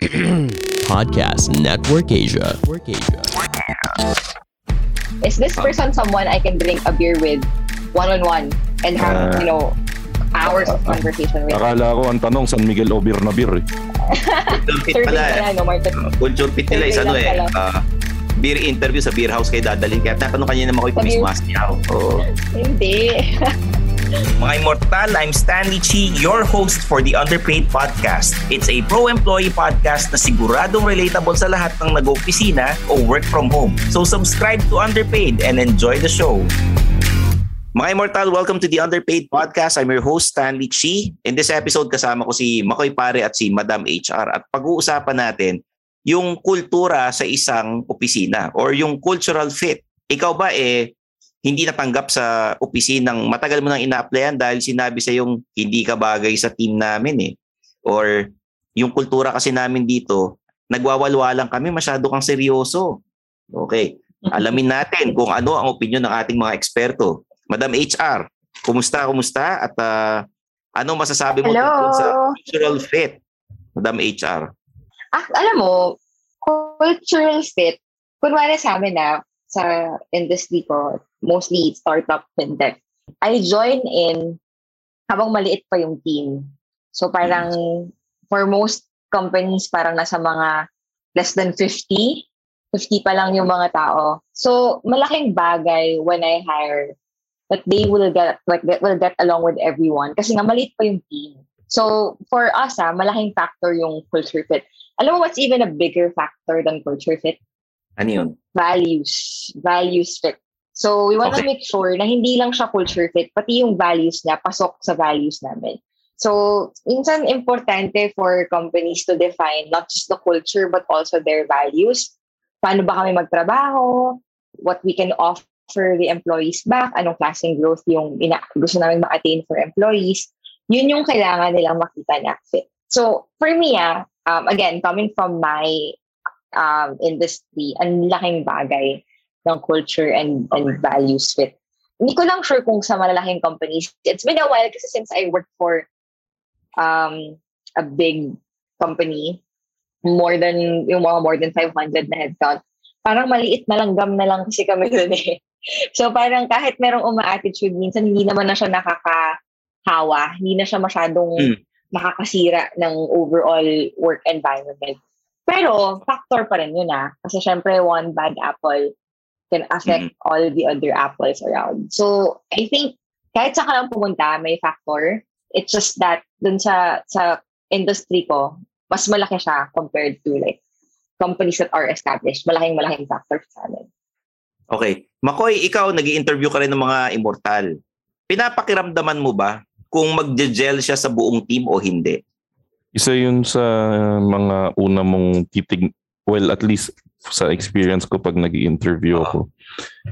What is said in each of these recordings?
Podcast Network Asia. Network Asia. Is this person someone I can drink a beer with one-on-one and have, Ah. you know, hours of conversation with? Akala ko ang tanong, San Miguel o beer na beer eh. Third pala. pala, no, Martin? eh. Culture fit nila is ano lang eh. ah, beer interview sa beer house kayo dadalhin. Kaya tatanong kanina naman ko kung beer- mismas niya. Hindi. Mga Immortal, I'm Stanley Chi, your host for the Underpaid Podcast. It's a pro-employee podcast na siguradong relatable sa lahat ng nag-opisina o work from home. So subscribe to Underpaid and enjoy the show. Mga Immortal, welcome to the Underpaid Podcast. I'm your host, Stanley Chi. In this episode, kasama ko si Makoy Pare at si Madam HR. At pag-uusapan natin yung kultura sa isang opisina or yung cultural fit. Ikaw ba eh, hindi natanggap sa opisinang matagal mo nang ina-applyan dahil sinabi sa yung hindi ka bagay sa team namin eh. Or yung kultura kasi namin dito, nagwawalwalang kami, masyado kang seryoso. Okay. Alamin natin kung ano ang opinion ng ating mga eksperto. Madam HR, kumusta, kumusta? At ah, ano masasabi mo tungkol sa cultural fit? Madam HR. Ah, alam mo, cultural fit, kunwari sa amin na, sa industry ko, mostly startup fintech, I join in habang maliit pa yung team. So parang for most companies, parang nasa mga less than 50. 50 pa lang yung mga tao. So malaking bagay when I hire that they will get like that will get along with everyone kasi nga maliit pa yung team. So for us ah, malaking factor yung culture fit. Alam mo what's even a bigger factor than culture fit? Ano yun? Values. Values fit. So we want to Okay. make sure na hindi lang siya culture fit, pati yung values niya pasok sa values namin. So, minsan importante for companies to define not just the culture but also their values. Paano ba kami magtrabaho? What we can offer the employees back? Anong klaseng growth yung ina- gusto namin ma-attain for employees? Yun yung kailangan nilang makita na fit. So, for me, ah, um, again, coming from my um, industry, ang laking bagay ng culture and, and values fit. Hindi ko lang sure kung sa malalaking companies. It's been a while kasi since I worked for um, a big company, more than, yung mga more than 500 na headcount, parang maliit na langgam na lang kasi kami dun eh. So parang kahit merong uma-attitude, minsan hindi naman na siya nakakahawa, hindi na siya masyadong Mm. nakakasira ng overall work environment. Pero factor pa rin yun ah. Kasi syempre one bad apple can affect all the other apples around. So I think kahit sa ka lang pumunta, may factor. It's just that dun sa sa industry ko, mas malaki siya compared to like companies that are established. Malaking malaking factor sa amin. Okay. Makoy, ikaw nag interview ka rin ng mga immortal. Pinapakiramdaman mo ba kung magje-gel siya sa buong team o hindi? Isa yun sa mga una mong titig, well at least sa experience ko pag nag interview ako.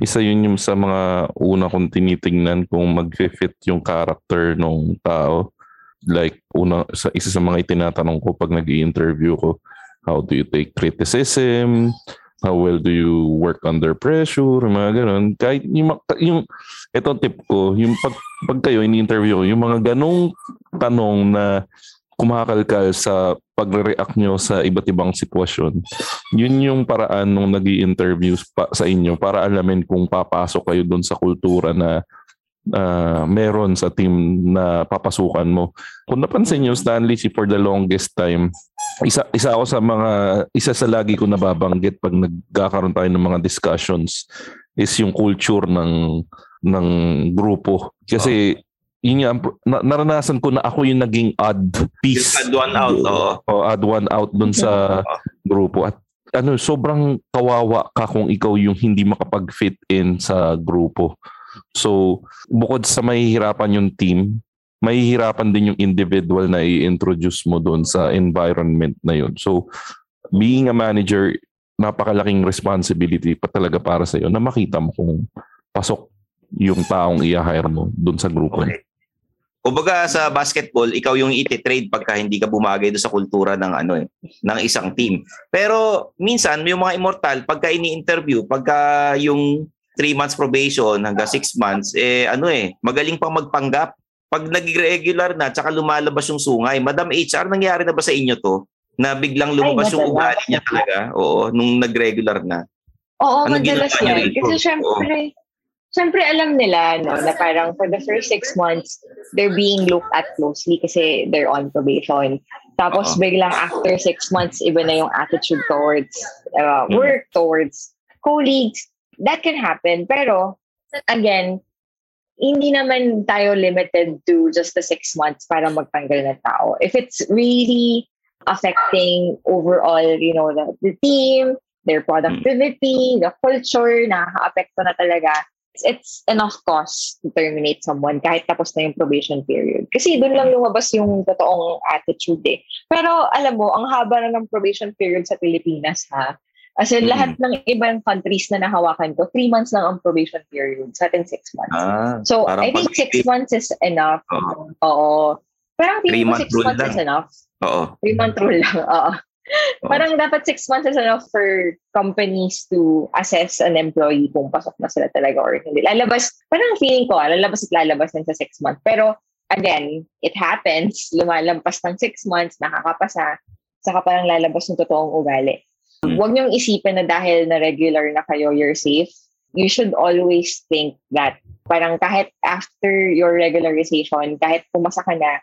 Isa yun yung sa mga una kong tinitingnan kung mag-fit yung character ng tao. Like, una, sa, isa sa mga itinatanong ko pag nag interview ko, how do you take criticism? How well do you work under pressure? Mga ganun. Kahit yung, yung ito tip ko, yung pag, pag kayo ini-interview ko, yung mga ganong tanong na kumakalkal sa pagre-react nyo sa iba't ibang sitwasyon. Yun yung paraan nung nag interviews pa sa inyo para alamin kung papasok kayo doon sa kultura na ah, meron sa team na papasukan mo. Kung napansin nyo, Stanley, si for the longest time, isa, isa ako sa mga, isa sa lagi ko nababanggit pag nagkakaroon tayo ng mga discussions is yung culture ng ng grupo. Kasi yun nga, na- naranasan ko na ako yung naging odd piece. Yung add one out, oo. O add one out dun sa grupo. At ano, sobrang kawawa ka kung ikaw yung hindi makapag-fit in sa grupo. So, bukod sa mahihirapan yung team, mahihirapan din yung individual na i-introduce mo doon sa environment na yun. So, being a manager, napakalaking responsibility pa talaga para sa iyo na makita mo kung pasok yung taong i-hire mo doon sa grupo. Okay. Kumbaga sa basketball, ikaw yung iti-trade pagka hindi ka bumagay do sa kultura ng ano eh, ng isang team. Pero minsan yung mga immortal pagka ini-interview, pagka yung 3 months probation hanggang 6 months eh ano eh, magaling pang magpanggap. Pag nag-regular na tsaka lumalabas yung sungay, Madam HR, nangyari na ba sa inyo to? Na biglang lumabas Ay, yung ugali niya talaga. Oo, nung nag-regular na. Oo, Ano madalas yan. Kasi syempre, syempre alam nila no, na parang for the first six months, they're being looked at closely kasi they're on probation. Tapos Oo. biglang after six months, iba na yung attitude towards uh, Mm. work, towards colleagues. That can happen. Pero, again, hindi naman tayo limited to just the six months para magtanggal ng tao. If it's really affecting overall, you know, the, the team, their productivity, the culture, nakaka-apekto na talaga, it's, enough cause to terminate someone kahit tapos na yung probation period. Kasi doon lang lumabas yung totoong attitude eh. Pero alam mo, ang haba na ng probation period sa Pilipinas ha. As in, Mhm. lahat ng ibang countries na nahawakan ko, three months lang ang probation period. Sa atin, six months. Ah, So, I think pag- six months is enough. Oo. Oo. Feeling ko Three-month six months lang. is enough. Oo. Three month rule lang. Oo. Parang dapat six months is enough for companies to assess an employee kung pasok na sila talaga or hindi. Lalabas, parang feeling ko, ah, lalabas at lalabas din sa six months. Pero, again, it happens. Lumalampas ng six months, nakakapasa, saka parang lalabas yung totoong ugali. Hmm. Huwag niyong isipin na dahil na regular na kayo, you're safe. You should always think that parang kahit after your regularization, kahit pumasa ka na,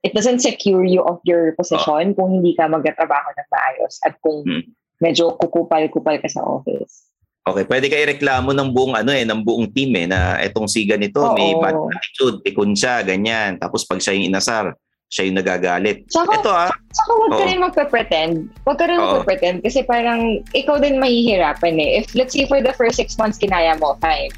it doesn't secure you of your position kung hindi ka magtatrabaho ng maayos at kung Hmm. medyo kukupal-kupal ka sa office. Okay, pwede ka ireklamo ng buong ano eh, ng buong team eh na etong si ganito, may Oo. bad attitude, pikon siya, ganyan. Tapos pag siya yung inasar, siya yung nagagalit. Tsaka, Ito ah, tsaka huwag ka rin magpa-pretend. Huwag ka rin Oo. magpa-pretend kasi parang ikaw din mahihirapan eh. If let's say for the first six months kinaya mo, fine.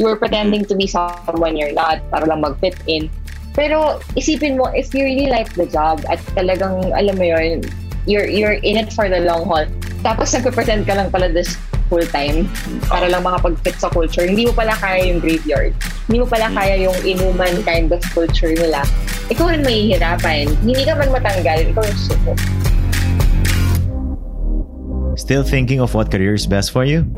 You were pretending to be someone you're not para lang mag-fit in. Pero isipin mo, if you really like the job at talagang, alam mo yun, you're, you're in it for the long haul, tapos nagpa-pretend ka lang pala this full time para lang makapag-fit sa culture. Hindi mo pala kaya yung graveyard. Hindi mo pala kaya yung inuman kind of culture nila. Ikaw rin mahihirapan. Hindi ka man matanggal, ikaw yung suko. Still thinking of what career is best for you?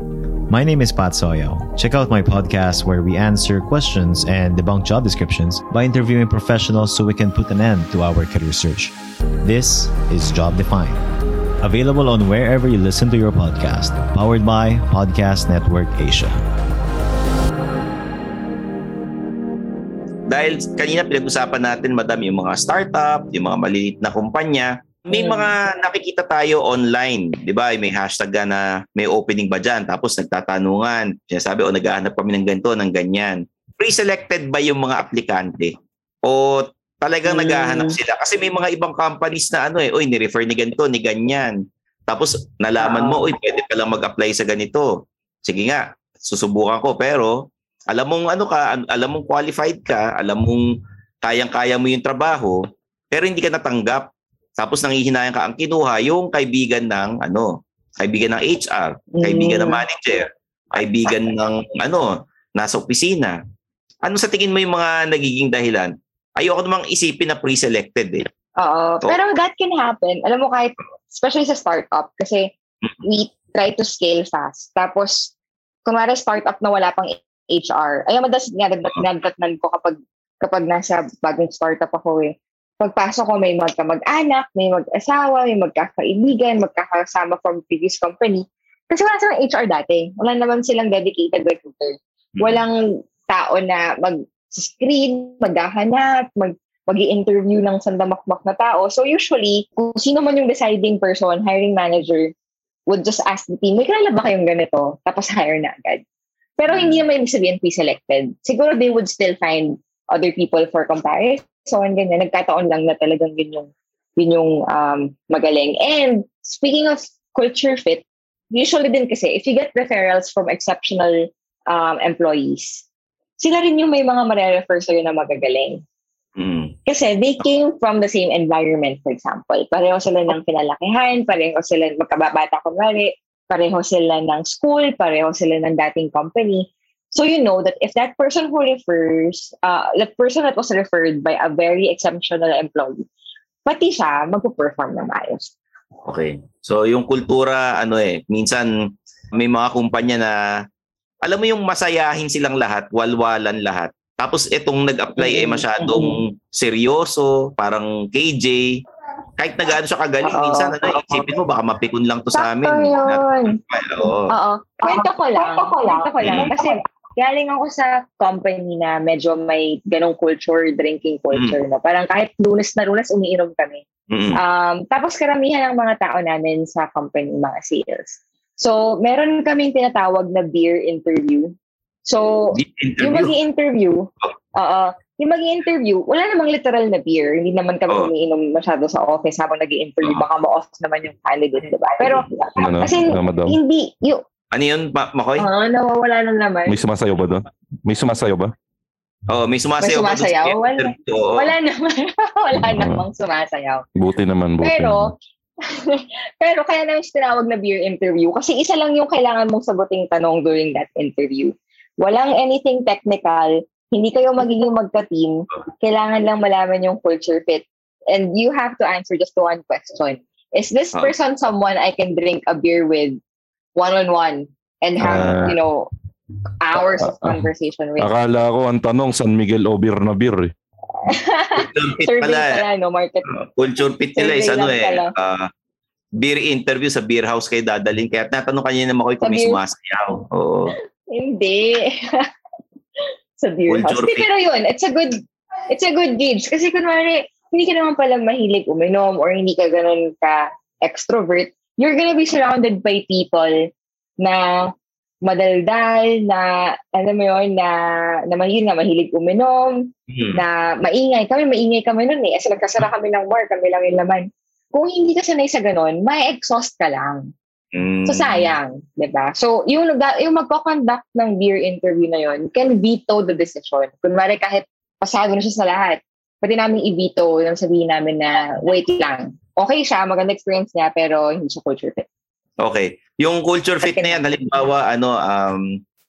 My name is Pat Soyo. Check out my podcast where we answer questions and debunk job descriptions by interviewing professionals so we can put an end to our career search. This is Job Defined. Available on wherever you listen to your podcast. Powered by Podcast Network Asia. dahil kanina pinag-usapan natin madam yung mga startup, yung mga maliliit na kumpanya, may Mm. mga nakikita tayo online, 'di ba? May hashtag ka na may opening ba diyan tapos nagtatanungan. Sinasabi o naghahanap kami ng ganito, ng ganyan. Pre-selected ba yung mga aplikante? O talagang Mm. naghahanap sila kasi may mga ibang companies na ano eh, oy ni-refer ni ganito, ni ganyan. Tapos nalaman mo, oy pwede pa lang mag-apply sa ganito. Sige nga, susubukan ko pero alam mong ano ka, alam mong qualified ka, alam mong kayang-kaya mo yung trabaho, pero hindi ka natanggap. Tapos nangihinayang ka ang kinuha yung kaibigan ng ano, kaibigan ng HR, kaibigan ng Mm. manager, kaibigan ng ano, nasa opisina. Ano sa tingin mo yung mga nagiging dahilan? Ayoko namang isipin na pre-selected eh. Oo. So- Pero that can happen. Alam mo kahit, especially sa startup, kasi we try to scale fast. Tapos, kunwari startup na wala pang HR. Ayaw madalas nadadatnan ko kapag kapag nasa bagong startup ako eh. Pagpasok ko, may magkamag-anak, may mag-asawa, may magkakaibigan, magkakasama from previous company. Kasi wala silang HR dati. Wala naman silang dedicated recruiter. Walang tao na mag-screen, maghahanap, mag mag interview ng sandamakmak na tao. So usually, kung sino man yung deciding person, hiring manager, would just ask the team, may kilala ba kayong ganito? Tapos hire na agad. Pero hindi naman ibig sabihin pre-selected. Siguro they would still find other people for comparison, ganyan. Nagkataon lang na talagang yun yung, yun yung um, magaling. And speaking of culture fit, usually din kasi, if you get referrals from exceptional um, employees, sila rin yung may mga mare-refer sa'yo na magagaling. Mm. Kasi they came from the same environment, for example. Pareho sila ng pinalakihan, pareho sila magkababata kunwari, pareho sila ng school, pareho sila ng dating company. So you know that if that person who refers, uh, that person that was referred by a very exceptional employee, pati siya magpo-perform ng maayos. Okay. So yung kultura ano eh, minsan may mga kumpanya na alam mo yung masayahin silang lahat, walwalan lahat. Tapos itong nag-apply eh Mm, masyadong seryoso, parang KJ. kahit na gaano siya kagaling, Oo. minsan ano, isipin mo baka mapikon lang to sa amin. Sakto yun. Oo. Oo. Kwento ko lang. Kwento ko lang. Mm. Kasi galing ako sa company na medyo may ganong culture, drinking culture na parang kahit lunes na lunes umiinom kami. Mm-mm. Um, tapos karamihan ng mga tao namin sa company, mga sales. So, meron kaming tinatawag na beer interview. So, Deep yung mag interview. interview oo, yung mag interview wala namang literal na beer. Hindi naman kami Oo. umiinom masyado sa office habang nag interview Oo. Baka ma-off naman yung candidate, diba? Pero, Ano, kasi madam? hindi, yung, Ano yun, Ma- Makoy? ah, nawawala na naman. May sumasayaw ba doon? May sumasayaw ba? Oo, may sumasayaw. May ba sumasayaw? Wala. interview? Oo. Wala naman. wala Oo. namang sumasayaw. Buti naman, buti. Pero, pero kaya namin siya tinawag na beer interview kasi isa lang yung kailangan mong saguting tanong during that interview. Walang anything technical, hindi kayo magiging magka-team, kailangan lang malaman yung culture fit. And you have to answer just one question. Is this Ah. person someone I can drink a beer with one-on-one and have, Ah. you know, hours of Ah, ah. conversation with? Akala ko ang tanong, San Miguel o beer na beer eh. Survey pala. eh. pala, no? Market. Culture fit nila is ano eh. pala. ah, beer interview sa beer house kayo dadalhin. Kaya natanong kanina na Makoy kung Sa may sumasayaw. Oo. Hindi. sa beer house. Culture Hindi, fit. pero yun, it's a good, it's a good gauge. Kasi kunwari, hindi ka naman pala mahilig uminom or hindi ka ganun ka extrovert, you're gonna be surrounded by people na madaldal, na, alam mo yun, na, na mahilig nga, mahilig uminom, Hmm. na maingay. Kami, maingay kami nun eh. Kasi nagkasara kami ng bar, kami lang yung laman. Kung hindi ka sanay sa ganun, may exhaust ka lang. Mm. So sayang, 'di ba? So yung yung magko-conduct ng beer interview na yon can veto the decision. Kunwari kahit pasado na siya sa lahat, pwede namin i-veto nang sabihin namin na wait lang. Okay siya, maganda experience niya, pero hindi siya culture fit. Okay. Yung culture fit na yan, halimbawa, ano, um,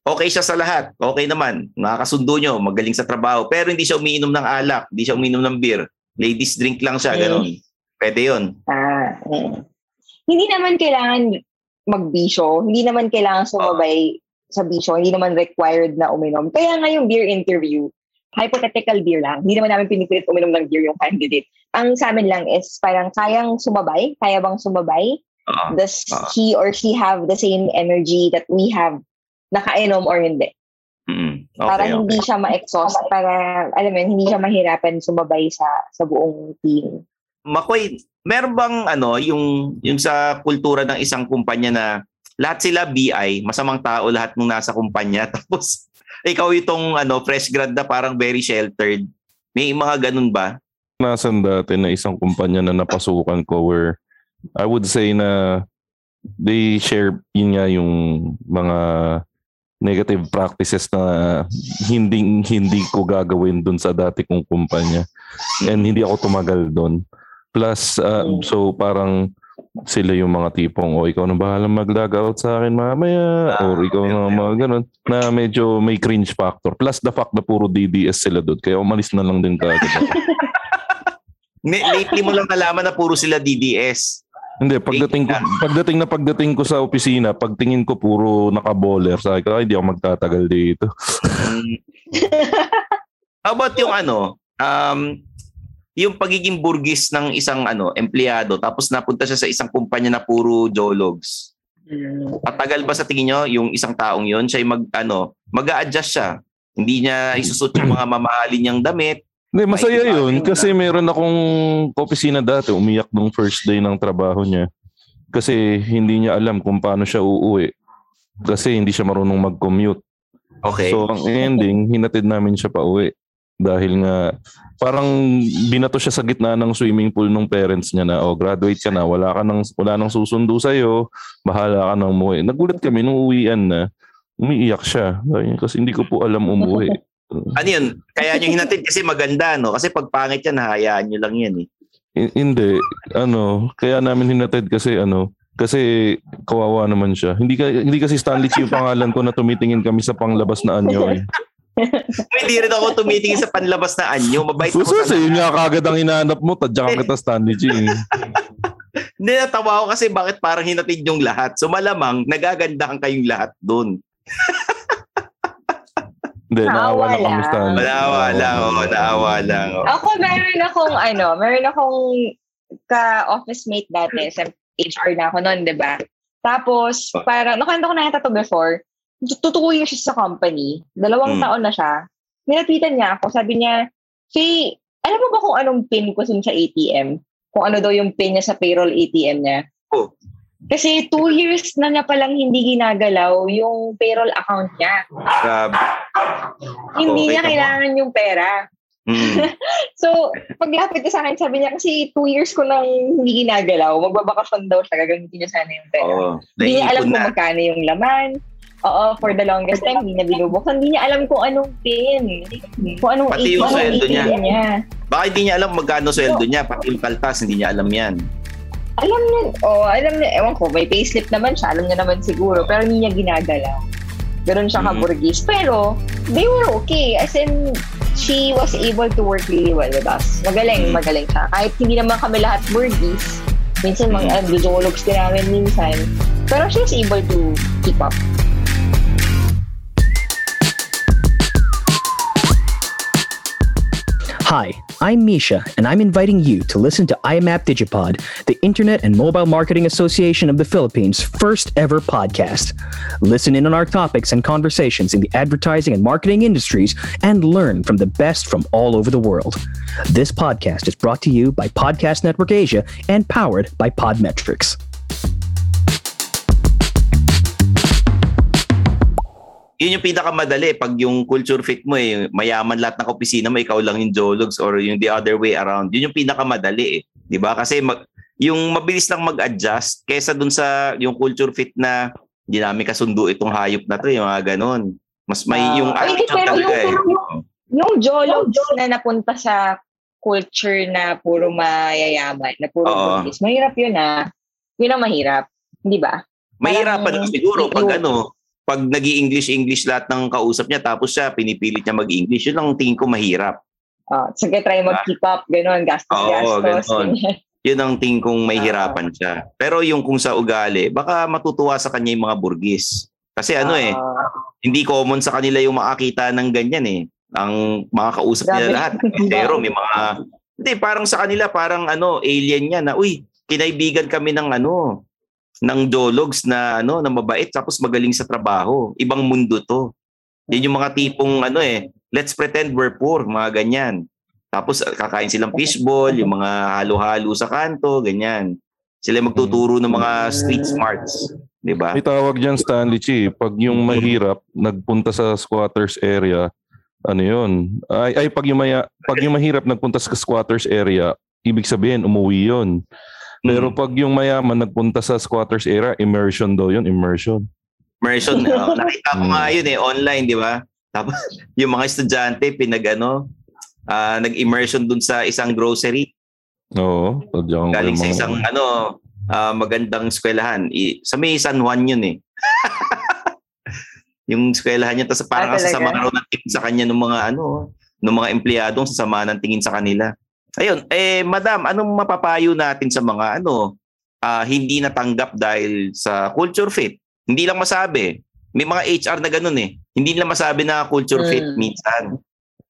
okay siya sa lahat. Okay naman. Nakakasundo nyo, magaling sa trabaho. Pero hindi siya umiinom ng alak, hindi siya umiinom ng beer. Ladies drink lang siya, Mm. ganun. Pwede yun. Ah, eh. Hindi naman kailangan magbisyo, hindi naman kailangan sumabay sa bisyo, hindi naman required na uminom. Kaya nga yung beer interview, hypothetical beer lang. Hindi naman namin pinipilit uminom ng beer yung candidate. Ang sa amin lang is parang kayang sumabay, kaya bang sumabay? Oo. Does Ah. he or she have the same energy that we have nakainom or hindi? Mm. para Okay, hindi okay. siya ma-exhaust, para, alam mo, hindi siya mahirapan sumabay sa sa buong team. Makoy, meron bang ano, yung, yung sa kultura ng isang kumpanya na lahat sila BI, masamang tao lahat ng nasa kumpanya. Tapos, ikaw itong ano, fresh grad na parang very sheltered. May mga ganun ba? Nasan dati na isang kumpanya na napasukan ko where I would say na they share yun nga yung mga negative practices na hindi hindi ko gagawin dun sa dati kong kumpanya and hindi ako tumagal doon plus uh, so parang sila yung mga tipong o ikaw na bahala mag-log out sa akin mamaya Ah, or ikaw okay, na okay. mga ganun na medyo may cringe factor plus the fact na puro DDS sila doon kaya umalis na lang din kagad Lately mo lang nalaman na puro sila DDS. Hindi, pagdating ko, pagdating na pagdating ko sa opisina, pagtingin ko puro naka-baller, sabi ko, ay, hindi ako magtatagal dito. Mm. How about yung ano, um, yung pagiging burgis ng isang ano empleyado tapos napunta siya sa isang kumpanya na puro jologs. Patagal ba sa tingin nyo yung isang taong yon siya mag ano, mag-a-adjust siya. Hindi niya isusot yung mga mamahalin niyang damit. Hindi, masaya yun. Kasi meron akong opisina dati, umiyak nung first day ng trabaho niya. Kasi hindi niya alam kung paano siya uuwi. Kasi hindi siya marunong mag-commute. Okay. So, ang ending, hinatid namin siya pa uwi. Dahil nga, parang binato siya sa gitna ng swimming pool ng parents niya na, oh, graduate ka na, wala ka nang, wala nang susundo sa'yo, bahala ka nang umuwi. Nagulat kami nung uwian na, umiiyak siya. Kasi hindi ko po alam umuwi. ano yun? Kaya nyo hinatid kasi maganda, no? Kasi pag pangit yan, hayaan nyo lang yan, eh. Hindi, ano, kaya namin hinatid kasi ano, kasi kawawa naman siya. Hindi ka, hindi kasi Stanley Chi yung pangalan ko na tumitingin kami sa panglabas na anyo eh. Hindi rin ako tumitingin sa panlabas na anyo. Mabait ako Susos sa yun nga kagad ang hinahanap mo, tadyakan kita Stanley eh. Hindi, natawa ako kasi bakit parang hinatid yung lahat. So malamang, nagagandahan kayong lahat doon. Hindi, naawa lang kami. Stanley. Naawa lang, oh, naawa lang. Oh. Ako meron akong ano, meron akong ka-office mate dati, sa HR na ako noon, di ba? Tapos, parang, nakanta ko na yata to before, totoo yung siya sa company. Dalawang Hmm. taon na siya. Nilapitan niya ako. Sabi niya, Faye, alam mo ba kung anong pin ko sa ATM? Kung ano daw yung pin niya sa payroll ATM niya? Oh. Kasi two years na niya palang hindi ginagalaw yung payroll account niya. Grabe. Hindi Okay niya kailangan yung pera. Mm. So, paglapit ko sa akin, sabi niya, kasi two years ko nang hindi ginagalaw, magbabakasyon daw siya, gagamitin niya sana yung pera. Oo. Hindi niya alam kung magkano yung laman. Oo, for the longest time, hindi niya binubuksan. Hindi niya alam kung anong pin. Kung anong Pati yung sweldo niya. Niya. Baka hindi niya alam magkano sweldo niya. Pati yung kaltas, hindi niya alam yan. Alam niya, oh, alam niya, ewan ko, may payslip naman siya, alam niya naman siguro, pero hindi niya ginagalaw. Ganun siya Mhm. kaburgis. Pero, they were okay. As in, she was able to work really well with us. Magaling, Mhm. magaling siya. Kahit hindi naman kami lahat burgis, minsan mga Mhm. mm jologs din namin minsan. Pero she was able to keep up. Hi, I'm Misha, and I'm inviting you to listen to IMAP Digipod, the Internet and Mobile Marketing Association of the Philippines' first ever podcast. Listen in on our topics and conversations in the advertising and marketing industries and learn from the best from all over the world. This podcast is brought to you by Podcast Network Asia and powered by Podmetrics. Yun yung pinakamadali pag yung culture fit mo eh, mayaman lahat ng opisina mo, ikaw lang yung jologs or yung the other way around. Yun yung pinakamadali eh. 'Di ba? Kasi mag, yung mabilis lang mag-adjust kaysa dun sa yung culture fit na hindi namin kasundo itong hayop na to, yung mga ganun. Mas may Ah. yung attitude pero talaga yung- eh. Yung jologs na napunta sa culture na puro mayayaman, na puro Oo. burgis, mahirap yun ah. Yun ang mahirap. Hindi ba? Mahirapan lang siguro pag yung- ano, pag nag english english lahat ng kausap niya tapos siya pinipilit niya mag-English, yun lang ang tingin ko mahirap. Uh, sige, try mag-keep up, gano'n, gastos, Oo, ganyan. Yun ang tingin kong Ah. mahirapan siya. Pero yung kung sa ugali, baka matutuwa sa kanya yung mga burgis. Kasi ano eh, Ah, hindi common sa kanila yung makakita ng ganyan eh. Ang mga kausap nila Grabe. lahat. Pero may mga, hindi, parang sa kanila, parang ano, alien yan na, uy, kinaibigan kami ng ano, ng jologs na ano, na mabait tapos magaling sa trabaho. Ibang mundo to. Yan yung mga tipong ano eh, let's pretend we're poor, mga ganyan. Tapos uh, kakain silang fishball, yung mga halo-halo sa kanto, ganyan. Sila magtuturo ng mga street smarts, 'di ba? May tawag dyan, Stanley Chi. Pag yung mahirap, nagpunta sa squatters area, ano yun? Ay, ay pag, yung maya, pag yung mahirap nagpunta sa squatters area, ibig sabihin, umuwi yun. Pero Mm. pag yung mayaman nagpunta sa squatters area, immersion daw yun, immersion. immersion. oh, nakita ko nga yun eh, online, di ba? Tapos yung mga estudyante, pinag ano, ah, nag-immersion dun sa isang grocery. Oo. Tadyang Galing sa mga- isang ano, ah, magandang eskwelahan. I, sa may San Juan yun eh. yung eskwelahan niya, tapos parang Ah, sasama raw ng tingin sa kanya ng mga ano, ng mga empleyadong sasama ng tingin sa kanila. Ayun, eh madam, anong mapapayo natin sa mga ano, ah, hindi natanggap dahil sa culture fit? Hindi lang masabi. May mga HR na ganun eh. Hindi nila masabi na culture fit Mm. minsan.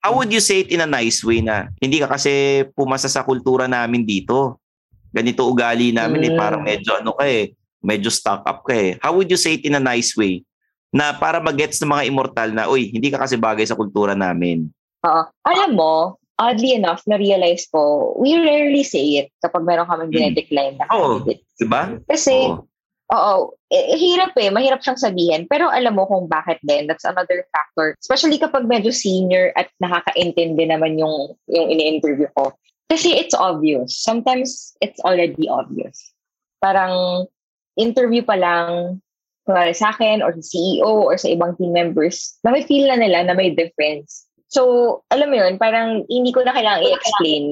How would you say it in a nice way na hindi ka kasi pumasa sa kultura namin dito? Ganito ugali namin eh, Mm. parang medyo ano ka eh, medyo stock up ka eh. How would you say it in a nice way? Na para magets ng mga immortal na, uy, hindi ka kasi bagay sa kultura namin. Oo. Alam mo, oddly enough, na-realize ko, we rarely say it kapag meron kaming Mm. dinedecline na Oo. candidate. Diba? Kasi, Oo. oo, eh, hirap eh. Mahirap siyang sabihin. Pero alam mo kung bakit din. That's another factor. Especially kapag medyo senior at nakaka-intindi naman yung, yung ini-interview ko. Kasi it's obvious. Sometimes it's already obvious. Parang interview pa lang, kunwari sa akin or sa CEO or sa ibang team members, na may feel na nila na may difference. So, alam mo yun, parang hindi ko na kailangang i-explain.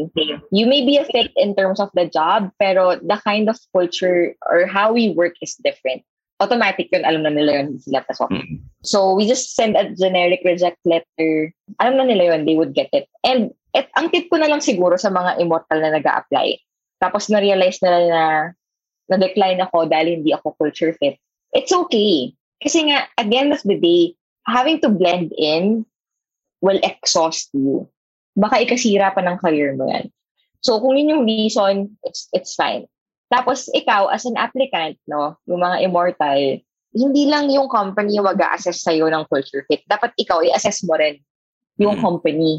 You may be a fit in terms of the job, pero the kind of culture or how we work is different. Automatic yun, alam na nila yun, sila pasok. Mm. So, we just send a generic reject letter. Alam na nila yun, they would get it. And et, ang tip ko na lang siguro sa mga immortal na nag apply tapos na-realize nila na na-decline ako dahil hindi ako culture fit. It's okay. Kasi nga, at the end of the day, having to blend in will exhaust you. Baka ikasira pa ng career mo yan. So kung yun yung reason, it's it's fine. Tapos ikaw as an applicant, no, yung mga immortal, hindi lang yung company yung mag-assess sa'yo ng culture fit. Dapat ikaw i-assess mo rin yung Mm. company.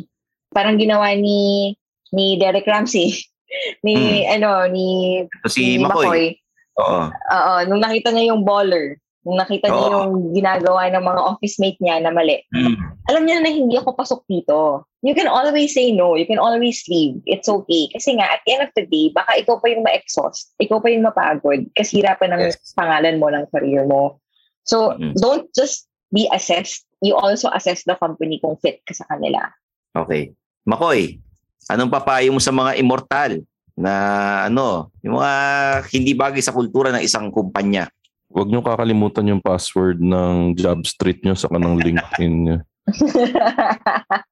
Parang ginawa ni ni Derek Ramsey, ni ano, ni, So, si ni Makoy. Oo. Oo, nung nakita niya yung baller, nakita niya yung ginagawa ng mga office mate niya na mali, Mm. alam niya na hindi ako pasok dito. You can always say no. You can always leave. It's okay. Kasi nga, at the end of the day, baka ikaw pa yung ma-exhaust. Ikaw pa yung mapagod. Kasi hirapan ng Yes. pangalan mo, ng career mo. So, Mm. don't just be assessed. You also assess the company kung fit ka sa kanila. Okay. Makoy, anong papayo mo sa mga immortal na ano, yung mga hindi bagay sa kultura ng isang kumpanya? Huwag niyo kakalimutan yung password ng job street niyo sa kanang LinkedIn niyo.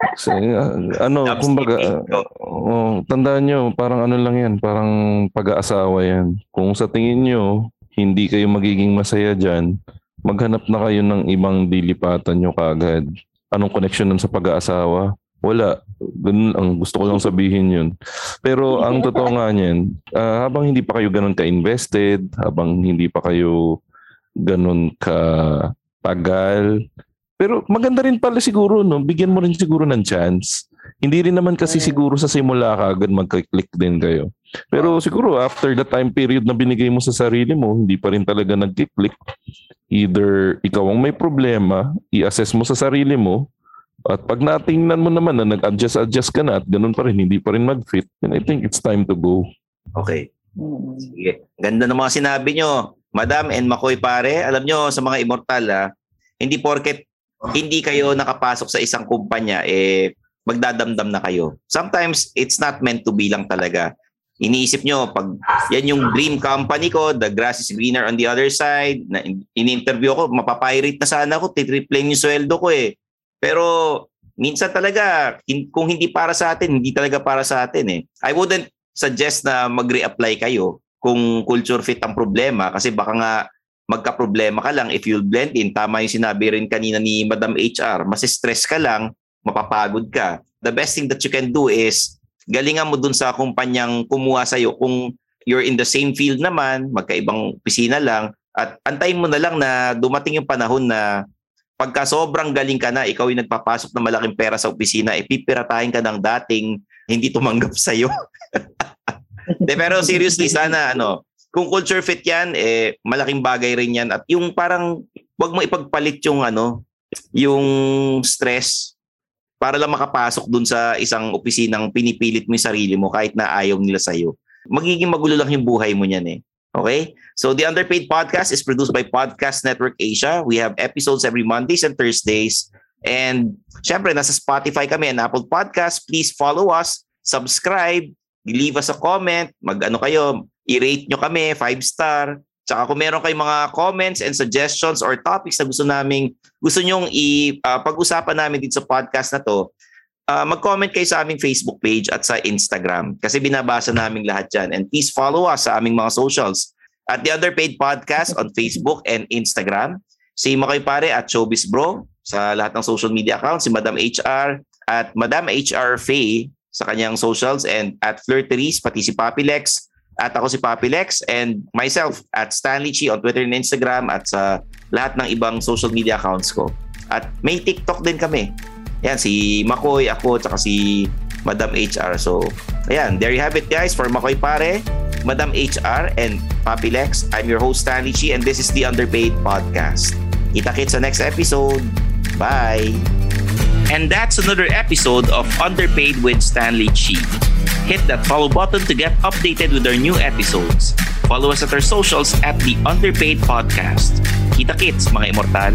Kasi, ah, ano, Job kumbaga, ah, oh, tandaan nyo, parang ano lang yan, parang pag-aasawa yan. Kung sa tingin nyo, hindi kayo magiging masaya dyan, maghanap na kayo ng ibang dilipatan nyo kagad. Anong connection nun sa pag-aasawa? Wala. Ganun ang gusto ko lang sabihin yun. Pero ang totoo nga niyan, ah, habang hindi pa kayo ganun ka-invested, habang hindi pa kayo ganun ka tagal, pero maganda rin pala siguro, no? Bigyan mo rin siguro ng chance. Hindi rin naman kasi siguro sa simula ka agad magka-click din kayo. Pero siguro after the time period na binigay mo sa sarili mo, hindi pa rin talaga nag-click. Either ikaw ang may problema, i-assess mo sa sarili mo, at pag natingnan mo naman na nag-adjust-adjust ka na at ganun pa rin, hindi pa rin mag-fit, then I think it's time to go. Okay. Mm. Sige. Ganda ng mga sinabi nyo. Madam and Makoy pare, alam nyo sa mga immortal ha, hindi porket hindi kayo nakapasok sa isang kumpanya, eh, magdadamdam na kayo. Sometimes, it's not meant to be lang talaga. Iniisip nyo, pag yan yung dream company ko, the grass is greener on the other side, na in-interview ko, mapapirate na sana ako, titriplain yung sweldo ko eh. Pero, minsan talaga, kung hindi para sa atin, hindi talaga para sa atin eh. I wouldn't suggest na mag-reapply kayo kung culture fit ang problema kasi baka nga magka-problema ka lang if you'll blend in. Tama yung sinabi rin kanina ni Madam HR, mas stress ka lang, mapapagod ka. The best thing that you can do is galingan mo dun sa kumpanyang kumuha sa'yo kung you're in the same field naman, magkaibang opisina lang, at antayin mo na lang na dumating yung panahon na pagka sobrang galing ka na, ikaw yung nagpapasok ng malaking pera sa opisina, ipipiratahin ka ng dating hindi tumanggap sa'yo. De, pero seriously, sana ano, kung culture fit yan, eh, malaking bagay rin yan. At yung parang, wag mo ipagpalit yung ano, yung stress para lang makapasok dun sa isang opisinang pinipilit mo yung sarili mo kahit na ayaw nila sa'yo. Magiging magulo lang yung buhay mo niyan eh. Okay? So the Underpaid Podcast is produced by Podcast Network Asia. We have episodes every Mondays and Thursdays. And syempre, nasa Spotify kami and Apple Podcast. Please follow us, subscribe, leave us a comment, mag-ano kayo, i-rate nyo kami, 5 star. Tsaka kung meron kayong mga comments and suggestions or topics na gusto naming gusto nyong i-pag-usapan namin dito sa podcast na to, uh, mag-comment kayo sa aming Facebook page at sa Instagram kasi binabasa namin lahat dyan. And please follow us sa aming mga socials at The Underpaid Podcast on Facebook and Instagram. Si Makoy Pare at Showbiz Bro sa lahat ng social media accounts. Si Madam HR at Madam HR Faye sa kanyang socials and at Flirteries, pati si Papilex at ako si Papilex and myself at Stanley Chi on Twitter and Instagram at sa lahat ng ibang social media accounts ko. At may TikTok din kami. Yan, si Makoy, ako, tsaka si Madam HR. So, ayan, there you have it guys for Makoy Pare, Madam HR, and Papilex. I'm your host Stanley Chi and this is the Underpaid Podcast. Kita-kits sa next episode. Bye! And that's another episode of Underpaid with Stanley Chi. Hit that follow button to get updated with our new episodes. Follow us at our socials at the Underpaid Podcast. Kita kits, mga immortal.